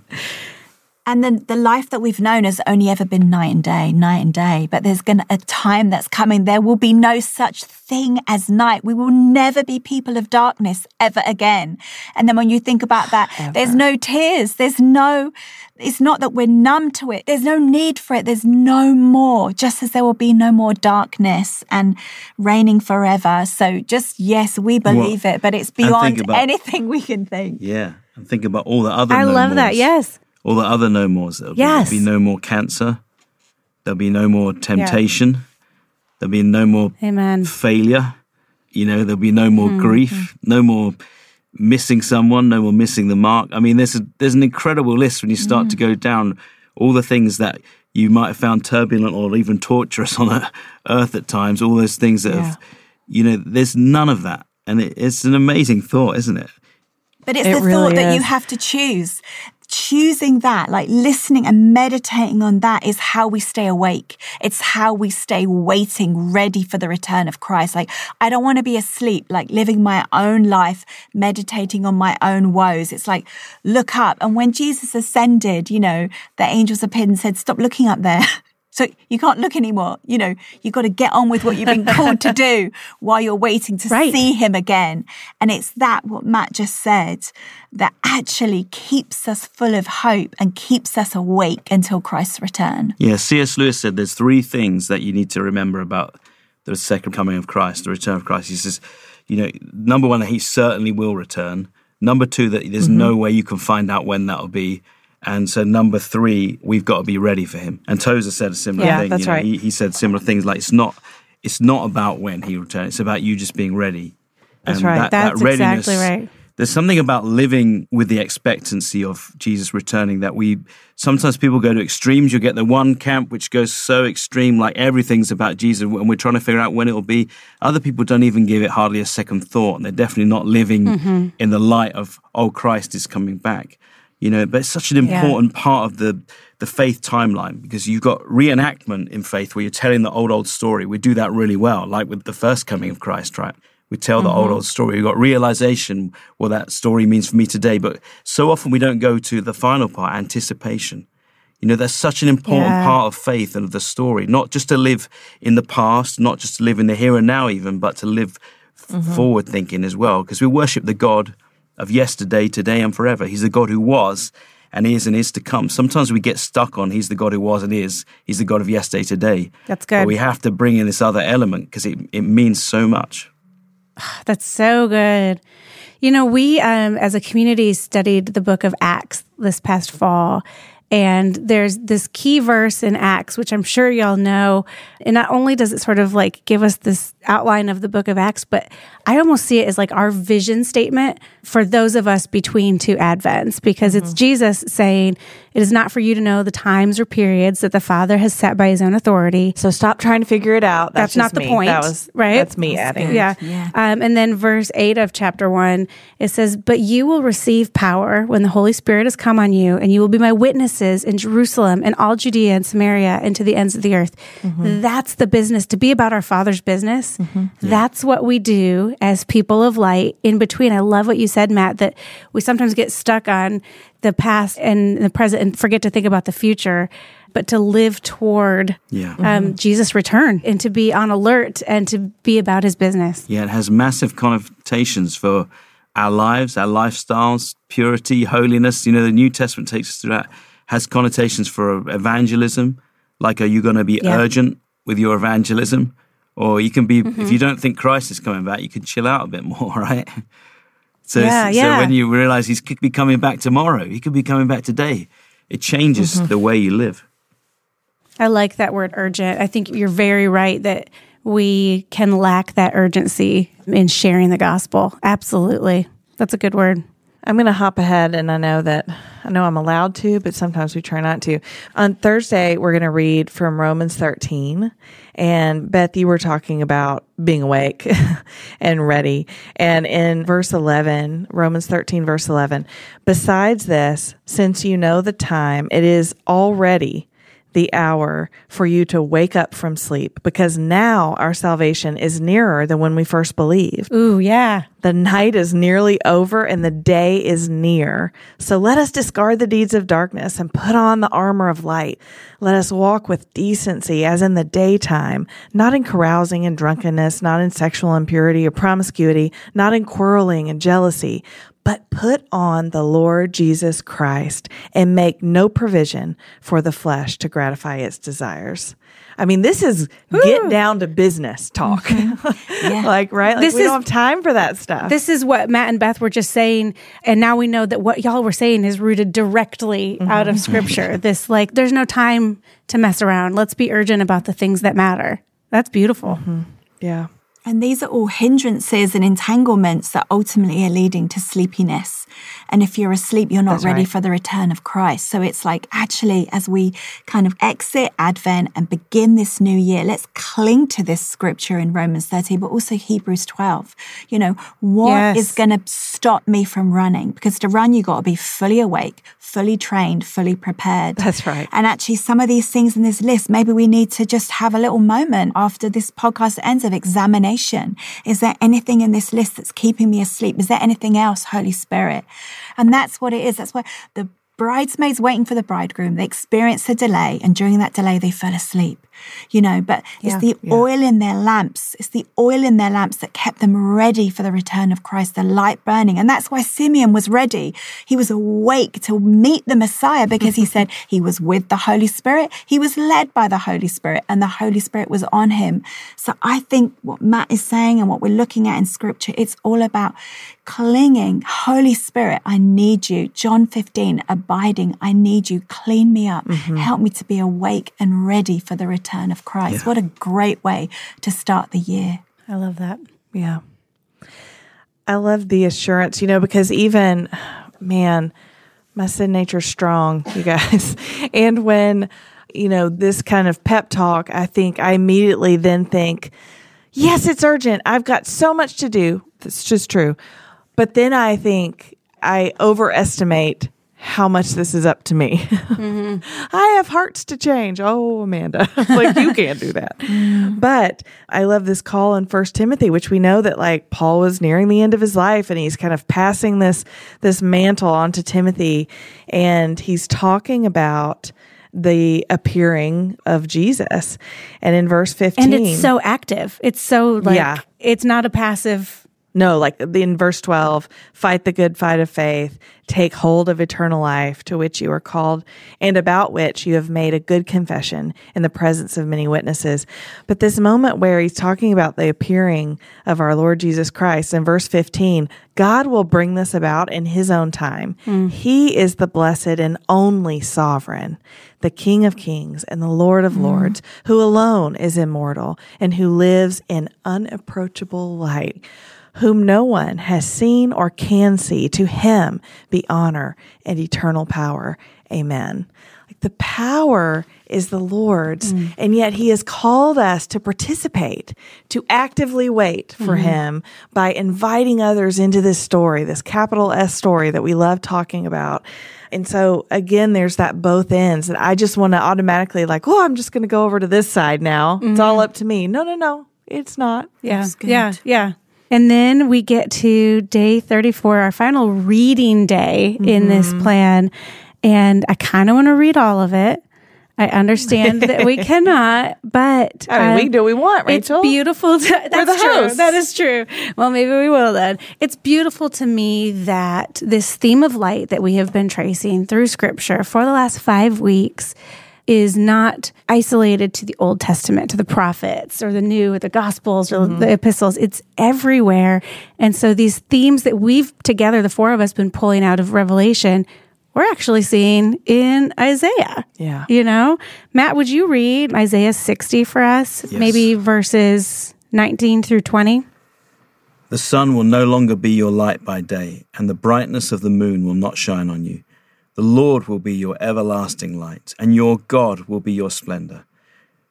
And then the life that we've known has only ever been night and day, night and day. But there's going to a time that's coming. There will be no such thing as night. We will never be people of darkness ever again. And then when you think about that, ever. there's no tears. There's no, it's not that we're numb to it. There's no need for it. There's no more, just as there will be no more darkness and reigning forever. So just, yes, we believe well, it, but it's beyond about, anything we can think. Yeah. And think about all the other I no love that. Yes all the other no mores. There'll yes. be, there'll be no more cancer. There'll be no more temptation. Yeah. There'll be no more Amen. failure. You know, there'll be no more mm-hmm. grief, no more missing someone, no more missing the mark. I mean, there's a, there's an incredible list when you start mm. to go down all the things that you might have found turbulent or even torturous on earth at times. All those things that yeah. have, you know, there's none of that, and it, it's an amazing thought, isn't it? But it's it the really thought that you have to choose choosing that, like listening and meditating on that is how we stay awake. It's how we stay waiting, ready for the return of Christ. Like, I don't want to be asleep, like living my own life, meditating on my own woes. It's like, look up. And when Jesus ascended, you know, the angels appeared and said, stop looking up there. So you can't look anymore. You know, you've got to get on with what you've been called to do while you're waiting to right. see him again. And it's that what Matt just said that actually keeps us full of hope and keeps us awake until Christ's return. Yeah, C.S. Lewis said there's three things that you need to remember about the second coming of Christ, the return of Christ. He says, you know, number one, that he certainly will return. Number two, that there's mm-hmm. no way you can find out when that'll be. And so number three, we've got to be ready for him. And Tozer said a similar yeah, thing. That's know, right. He, he, said similar things like it's not it's not about when he returns, it's about you just being ready. That's and right. That, that's that exactly right. There's something about living with the expectancy of Jesus returning that we sometimes people go to extremes. You get the one camp which goes so extreme, like everything's about Jesus, and we're trying to figure out when it'll be. Other people don't even give it hardly a second thought, and they're definitely not living mm-hmm. in the light of, oh, Christ is coming back you know but it's such an important yeah. part of the the faith timeline because you've got reenactment in faith where you're telling the old old story we do that really well like with the first coming of christ right we tell the mm-hmm. old old story we've got realization what that story means for me today but so often we don't go to the final part anticipation you know that's such an important yeah. part of faith and of the story not just to live in the past not just to live in the here and now even but to live mm-hmm. forward thinking as well because we worship the god of yesterday, today, and forever. He's the God who was and is and is to come. Sometimes we get stuck on He's the God who was and is. He's the God of yesterday, today. That's good. But we have to bring in this other element because it, it means so much. That's so good. You know, we um, as a community studied the book of Acts this past fall. And there's this key verse in Acts, which I'm sure y'all know. And not only does it sort of like give us this outline of the book of Acts, but I almost see it as like our vision statement for those of us between two Advents, because mm-hmm. it's Jesus saying, It is not for you to know the times or periods that the Father has set by his own authority. So stop trying to figure it out. That's, that's not the point. That was, right. That's me adding. Yeah. yeah. Um, and then verse 8 of chapter 1, it says, But you will receive power when the Holy Spirit has come on you, and you will be my witnesses in Jerusalem and all Judea and Samaria and to the ends of the earth. Mm-hmm. That's the business, to be about our Father's business. Mm-hmm. Yeah. That's what we do as people of light in between. I love what you said, Matt, that we sometimes get stuck on the past and the present and forget to think about the future, but to live toward yeah. um, mm-hmm. Jesus' return and to be on alert and to be about his business. Yeah, it has massive connotations for our lives, our lifestyles, purity, holiness. You know, the New Testament takes us through that, has connotations for evangelism. Like, are you going to be yeah. urgent with your evangelism? Or you can be, mm-hmm. if you don't think Christ is coming back, you can chill out a bit more, right? So, yeah, yeah. so when you realize he could be coming back tomorrow, he could be coming back today, it changes mm-hmm. the way you live. I like that word urgent. I think you're very right that we can lack that urgency in sharing the gospel. Absolutely. That's a good word. I'm going to hop ahead, and I know that I know I'm allowed to, but sometimes we try not to. On Thursday, we're going to read from Romans 13. And Beth, you were talking about being awake and ready. And in verse 11, Romans 13, verse 11, besides this, since you know the time, it is already the hour for you to wake up from sleep because now our salvation is nearer than when we first believed. Ooh, yeah. The night is nearly over and the day is near. So let us discard the deeds of darkness and put on the armor of light. Let us walk with decency as in the daytime, not in carousing and drunkenness, not in sexual impurity or promiscuity, not in quarreling and jealousy, but put on the Lord Jesus Christ and make no provision for the flesh to gratify its desires. I mean, this is get down to business talk. Mm-hmm. Yeah. like, right? Like, This we is- don't have time for that stuff. This is what Matt and Beth were just saying. And now we know that what y'all were saying is rooted directly mm-hmm. out of mm-hmm. scripture. This, like, there's no time to mess around. Let's be urgent about the things that matter. That's beautiful. yeah. And these are all hindrances and entanglements that ultimately are leading to sleepiness. And if you're asleep, you're not That's ready right. for the return of Christ. So it's like actually, as we kind of exit Advent and begin this new year, let's cling to this scripture in Romans 13, but also Hebrews 12. You know, what is Yes. going to stop me from running? Because to run, you got to be fully awake, fully trained, fully prepared. That's right. And actually, some of these things in this list, maybe we need to just have a little moment after this podcast ends of examination. Is there anything in this list that's keeping me asleep? Is there anything else, Holy Spirit? And that's what it is. That's why the bridesmaids waiting for the bridegroom, they experience a delay, and during that delay, they fell asleep. You know, but it's the oil in their lamps. It's the oil in their lamps that kept them ready for the return of Christ, the light burning. And that's why Simeon was ready. He was awake to meet the Messiah because he said he was with the Holy Spirit. He was led by the Holy Spirit and the Holy Spirit was on him. So I think what Matt is saying and what we're looking at in scripture, it's all about clinging. Holy Spirit, I need you. John 15, abiding. I need you. Clean me up. Mm-hmm. Help me to be awake and ready for the return of Christ. What a great way to start the year. I love that. Yeah. I love the assurance, you know, because even, man, my sin nature's strong, you guys. and when, you know, this kind of pep talk, I think I immediately then think, yes, it's urgent. I've got so much to do. That's just true. But then I think I overestimate how much this is up to me. Mm-hmm. I have hearts to change. Oh, Amanda, like you can't do that. But I love this call in First Timothy, which we know that like Paul was nearing the end of his life, and he's kind of passing this this mantle on to Timothy, and he's talking about the appearing of Jesus. And in verse fifteen, And it's so active. It's so like, Yeah. it's not a passive. No, like the- in verse 12, fight the good fight of faith, take hold of eternal life to which you are called and about which you have made a good confession in the presence of many witnesses. But this moment where he's talking about the appearing of our Lord Jesus Christ in verse 15, God will bring this about in his own time. Hmm. He is the blessed and only sovereign, the King of kings and the Lord of hmm. lords, who alone is immortal and who lives in unapproachable light whom no one has seen or can see. To him be honor and eternal power. Amen. Like the power is the Lord's, mm. and yet he has called us to participate, to actively wait for mm-hmm. him by inviting others into this story, this capital S story that we love talking about. And so again, there's that both ends that I just want to automatically like, oh, I'm just going to go over to this side now. It's all mm-hmm. up to me. No, no, no, it's not. Yeah. That's good. Yeah. Yeah. And then we get to day 34, our final reading day in this plan. And I kind of want to read all of it. I understand that we cannot, but I mean, we um, do we want, Raechel. It's beautiful. To, that's the true. hosts. That is true. Well, maybe we will then. It's beautiful to me that this theme of light that we have been tracing through scripture for the last five weeks is not isolated to the Old Testament, to the prophets or the New, or the Gospels or mm-hmm. the epistles. It's everywhere. And so these themes that we've together, the four of us, been pulling out of Revelation, we're actually seeing in Isaiah. Yeah. You know, Matt, would you read Isaiah 60 for us? Yes. Maybe verses 19 through 20? The sun will no longer be your light by day, and the brightness of the moon will not shine on you. The Lord will be your everlasting light, and your God will be your splendor.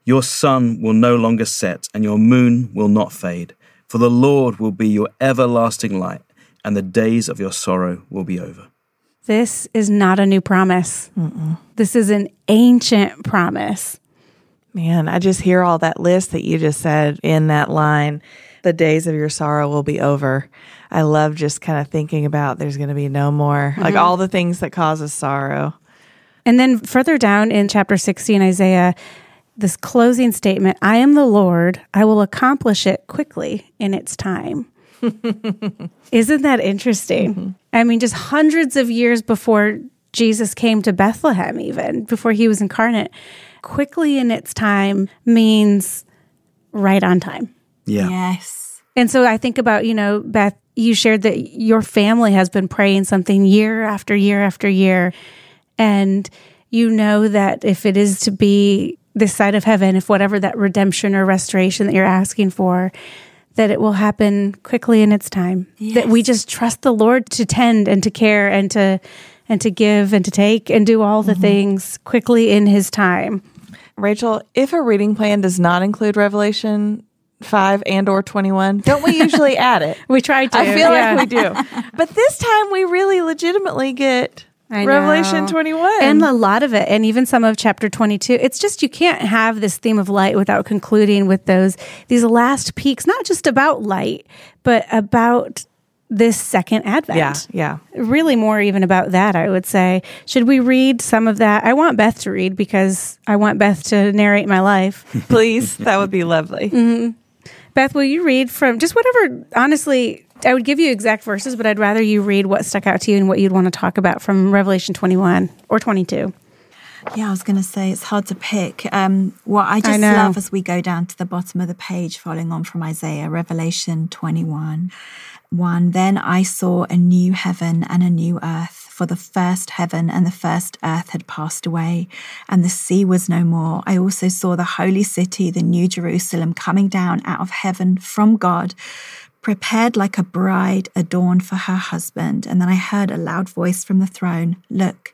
Your sun will no longer set, and your moon will not fade, for the Lord will be your everlasting light, and the days of your sorrow will be over. This is not a new promise. This is an ancient promise. Man, I just hear all that list that you just said in that line. The days of your sorrow will be over. I love just kind of thinking about there's going to be no more, like mm-hmm. all the things that cause us sorrow. And then further down in chapter 16, Isaiah, this closing statement I am the Lord, I will accomplish it quickly in its time. Isn't that interesting? Mm-hmm. I mean, just hundreds of years before Jesus came to Bethlehem, even before he was incarnate, quickly in its time means right on time. Yeah. Yes. And so I think about, you know, Beth, you shared that your family has been praying something year after year after year. And you know that if it is to be this side of heaven, if whatever that redemption or restoration that you're asking for, that it will happen quickly in its time. That we just trust the Lord to tend and to care and to and to give and to take and do all the mm-hmm. things quickly in his time. Raechel, if a reading plan does not include Revelation 5 and or 21, don't we usually add it? We try to. I feel yeah. like we do. But this time we really legitimately get I Revelation know. 21. And a lot of it, and even some of chapter 22. It's just you can't have this theme of light without concluding with those, these last peaks, not just about light, but about this second advent. yeah, yeah. Really more even about that, I would say. Should we read some of that? I want Beth to read because I want Beth to narrate my life. Please, that would be lovely. Mm-hmm. Beth, will you read from just whatever, honestly, I would give you exact verses, but I'd rather you read what stuck out to you and what you'd want to talk about from Revelation 21 or 22. Yeah, I was going to say it's hard to pick. Um, what I just know. love as we go down to the bottom of the page, following on from Isaiah, Revelation 21 1. Then I saw a new heaven and a new earth, for the first heaven and the first earth had passed away, and the sea was no more. I also saw the holy city, the new Jerusalem, coming down out of heaven from God prepared like a bride adorned for her husband. And then I heard a loud voice from the throne Look,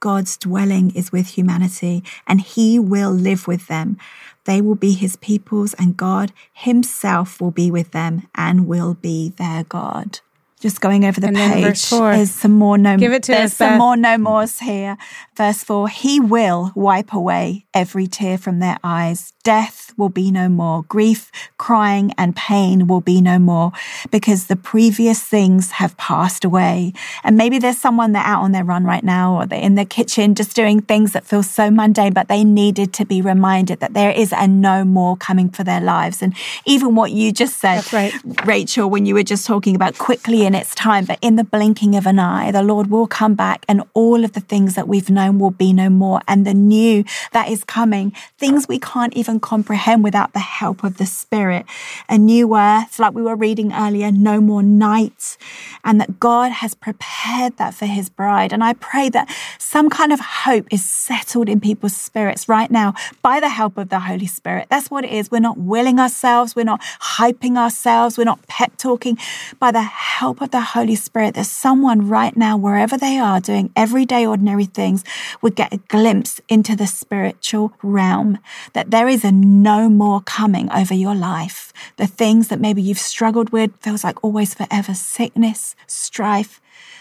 God's dwelling is with humanity, and he will live with them. They will be his peoples, and God himself will be with them and will be their God. Just going over the And page, there's some more no Give it to there's us, some Beth. more no mores here. Verse 4 He will wipe away every tear from their eyes. Death will be no more. Grief, crying, and pain will be no more because the previous things have passed away. And maybe there's someone that out on their run right now or they're in their kitchen just doing things that feel so mundane, but they needed to be reminded that there is a no more coming for their lives. And even what you just said, right. Raechel, when you were just talking about quickly in its time, but in the blinking of an eye, the Lord will come back and all of the things that we've known will be no more. And the new that is coming, things we can't even comprehend without the help of the Spirit. A new earth, like we were reading earlier, no more night. And that God has prepared that for his bride. And I pray that some kind of hope is settled in people's spirits right now by the help of the Holy Spirit. That's what it is. We're not willing ourselves. We're not hyping ourselves. We're not pep talking. By the help of the Holy Spirit, there's someone right now, wherever they are, doing everyday ordinary things, would get a glimpse into the spiritual realm. That there is a no more coming over your life. The things that maybe you've struggled with feels like always forever sickness, strife.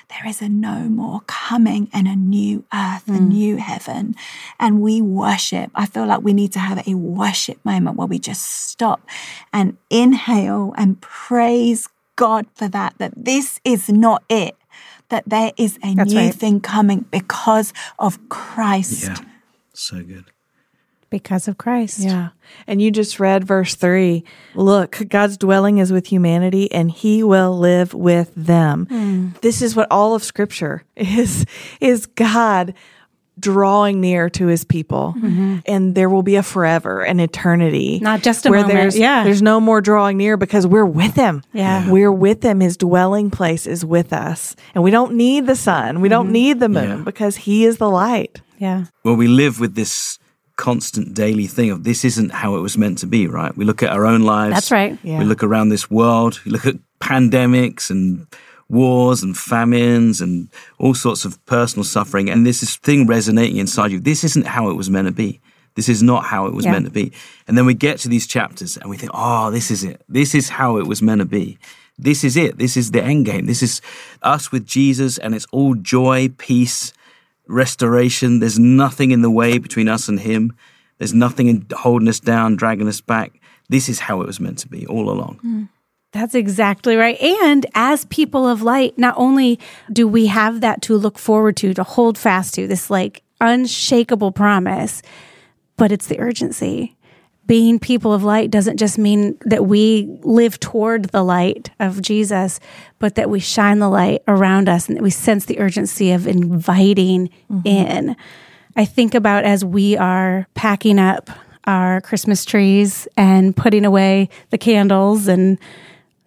There is a no more coming and a new earth, a hmm. new heaven. And we worship. I feel like we need to have a worship moment where we just stop and inhale and praise God for that, that this is not it, that there is a That's new right. thing coming because of Christ. Yeah. So good. Because of Christ. Yeah. And you just read verse three. Look, God's dwelling is with humanity and he will live with them. Hmm. This is what all of scripture is, is God drawing near to his people. Mm-hmm. And there will be a forever, an eternity. Not just a where moment. there's, Yeah. there's no more drawing near because we're with him. Yeah. We're with him. His dwelling place is with us. And we don't need the sun. We don't mm-hmm. need the moon Yeah. because he is the light. Yeah. Well, we live with this constant daily thing of this isn't how it was meant to be, right? We look at our own lives. That's right. Yeah. We look around this world, we look at pandemics and wars and famines and all sorts of personal suffering. And there's this thing resonating inside you. This isn't how it was meant to be. This is not how it was Yeah. meant to be. And then we get to these chapters and we think, oh, this is it. This is how it was meant to be. this is it. This is the end game. This is us with Jesus, and it's all joy, peace, restoration. There's nothing in the way between us and Him. There's nothing in holding us down, dragging us back. This is how it was meant to be all along. Mm. That's exactly right. And as people of light, not only do we have that to look forward to, to hold fast to, this like unshakable promise, but it's the urgency. Being people of light doesn't just mean that we live toward the light of Jesus, but that we shine the light around us and that we sense the urgency of inviting mm-hmm. in. I think about as we are packing up our Christmas trees and putting away the candles and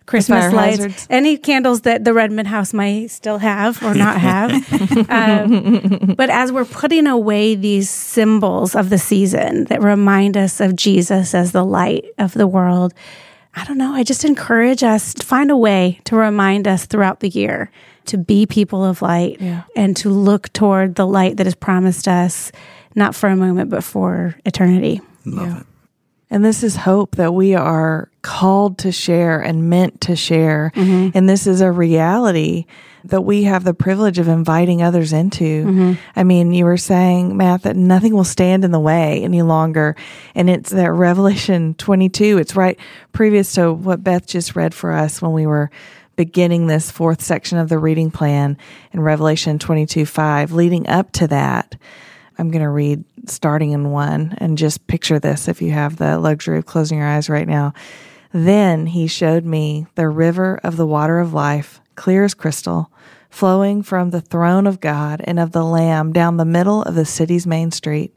Christmas lights, hazards. any candles that the Redman house might still have or not have. um, but as we're putting away these symbols of the season that remind us of Jesus as the light of the world, I don't know. I just encourage us to find a way to remind us throughout the year to be people of light yeah. and to look toward the light that is promised us, not for a moment, but for eternity. Love yeah. it. And this is hope that we are called to share and meant to share. Mm-hmm. And this is a reality that we have the privilege of inviting others into. Mm-hmm. I mean, you were saying, Matt, that nothing will stand in the way any longer. And it's that Revelation 22. It's right previous to what Beth just read for us when we were beginning this fourth section of the reading plan in Revelation 22 5. Leading up to that, I'm going to read starting in one and just picture this if you have the luxury of closing your eyes right now. Then he showed me the river of the water of life, clear as crystal, flowing from the throne of God and of the Lamb down the middle of the city's main street.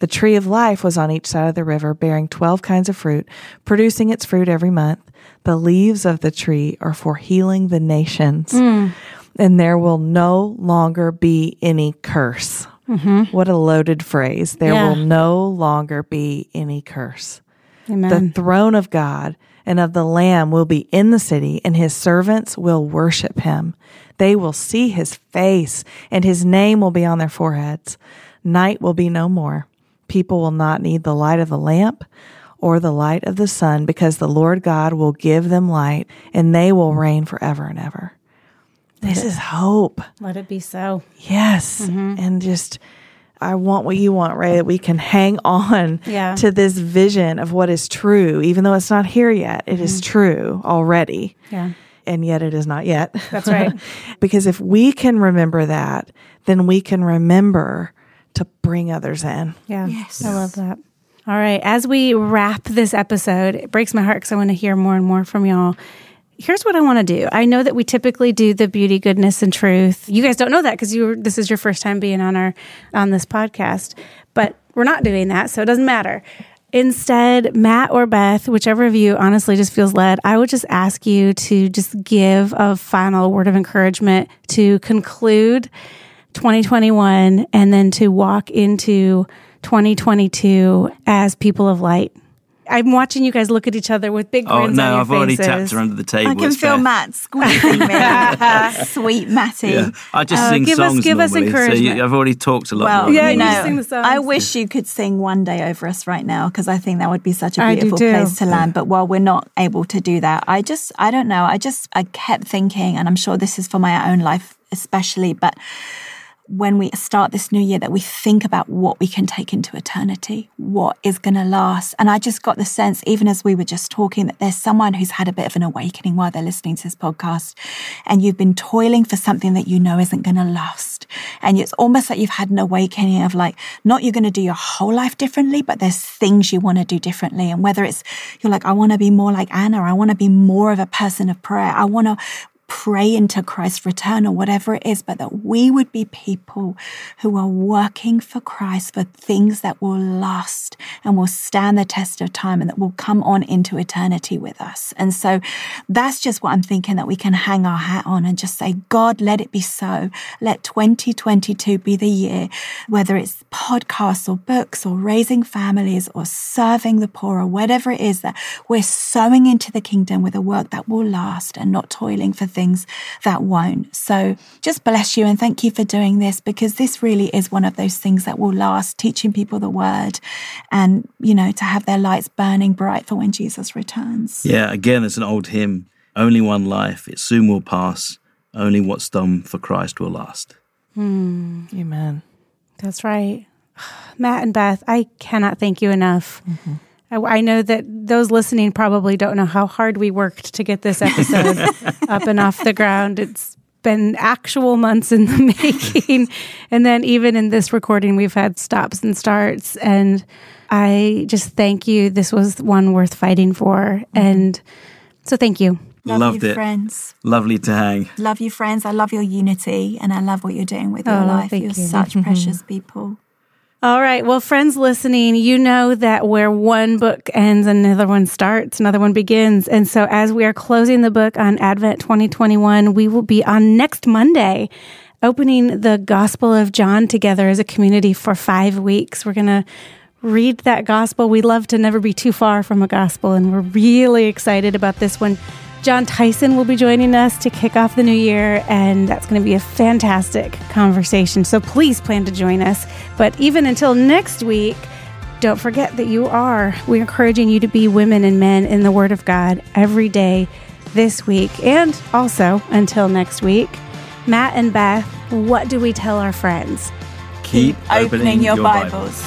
The tree of life was on each side of the river, bearing 12 kinds of fruit, producing its fruit every month. The leaves of the tree are for healing the nations. Mm. And there will no longer be any curse. Mm-hmm. What a loaded phrase. There yeah. will no longer be any curse. Amen. The throne of God and of the Lamb will be in the city, and his servants will worship him. They will see his face, and his name will be on their foreheads. Night will be no more. People will not need the light of the lamp or the light of the sun, because the Lord God will give them light, and they will reign forever and ever. This is hope. Let it be so. Yes. Mm-hmm. And just, I want what you want, Ray, that we can hang on yeah. to this vision of what is true, even though it's not here yet. It mm-hmm. is true already. Yeah. And yet it is not yet. That's right. because if we can remember that, then we can remember to bring others in. Yeah. Yes. I love that. All right. As we wrap this episode, it breaks my heart because I want to hear more and more from y'all here's what I want to do. I know that we typically do the beauty, goodness, and truth. You guys don't know that because you this is your first time being on our on this podcast, but we're not doing that, so it doesn't matter. Instead, Matt or Beth, whichever of you honestly just feels led, I would just ask you to just give a final word of encouragement to conclude 2021 and then to walk into 2022 as people of light. I'm watching you guys look at each other with big grins. Oh no, I've already tapped her under the table. I can feel Matt squeezing me. Sweet Matty. Yeah. I just uh, sing give songs us, give normally, us encouragement. So I've already talked a lot. Well, more yeah, you know, sing the songs. I wish you could sing one day over us right now because I think that would be such a beautiful place to land. But while we're not able to do that, I just, I don't know. I just, I kept thinking, and I'm sure this is for my own life especially, but when we start this new year that we think about what we can take into eternity, what is going to last. And I just got the sense, even as we were just talking, that there's someone who's had a bit of an awakening while they're listening to this podcast and you've been toiling for something that you know isn't going to last. And it's almost like you've had an awakening of like, not you're going to do your whole life differently, but there's things you want to do differently. And whether it's, you're like, I want to be more like Anna, I want to be more of a person of prayer. I want to pray into Christ's return or whatever it is, but that we would be people who are working for Christ for things that will last and will stand the test of time and that will come on into eternity with us. And so that's just what I'm thinking that we can hang our hat on and just say, God, let it be so. Let 2022 be the year, whether it's podcasts or books or raising families or serving the poor or whatever it is that we're sowing into the kingdom with a work that will last and not toiling for things things that won't. So just bless you and thank you for doing this because this really is one of those things that will last, teaching people the word and, you know, to have their lights burning bright for when Jesus returns. Yeah, again, it's an old hymn. Only one life, it soon will pass. Only what's done for Christ will last. Hmm. Amen. That's right. Matt and Beth, I cannot thank you enough. I, I know that those listening probably don't know how hard we worked to get this episode up and off the ground. It's been actual months in the making. and then even in this recording, we've had stops and starts. And I just thank you. This was one worth fighting for. Mm-hmm. And so thank you. Love Loved you, it. friends. Lovely to hang. Love you, friends. I love your unity and I love what you're doing with your Oh, life. You're you. such mm-hmm. precious people. All right. Well, friends listening, you know that where one book ends, another one starts, another one begins. And so as we are closing the book on Advent 2021, we will be on next Monday opening the Gospel of John together as a community for five weeks. We're going to read that gospel. We love to never be too far from a gospel, and we're really excited about this one. Jon Tyson will be joining us to kick off the new year, and that's going to be a fantastic conversation. So please plan to join us. But even until next week, don't forget that you are. We're encouraging you to be women and men in the Word of God every day this week. And also, until next week, Matt and Beth, what do we tell our friends? Keep Opening your Bibles.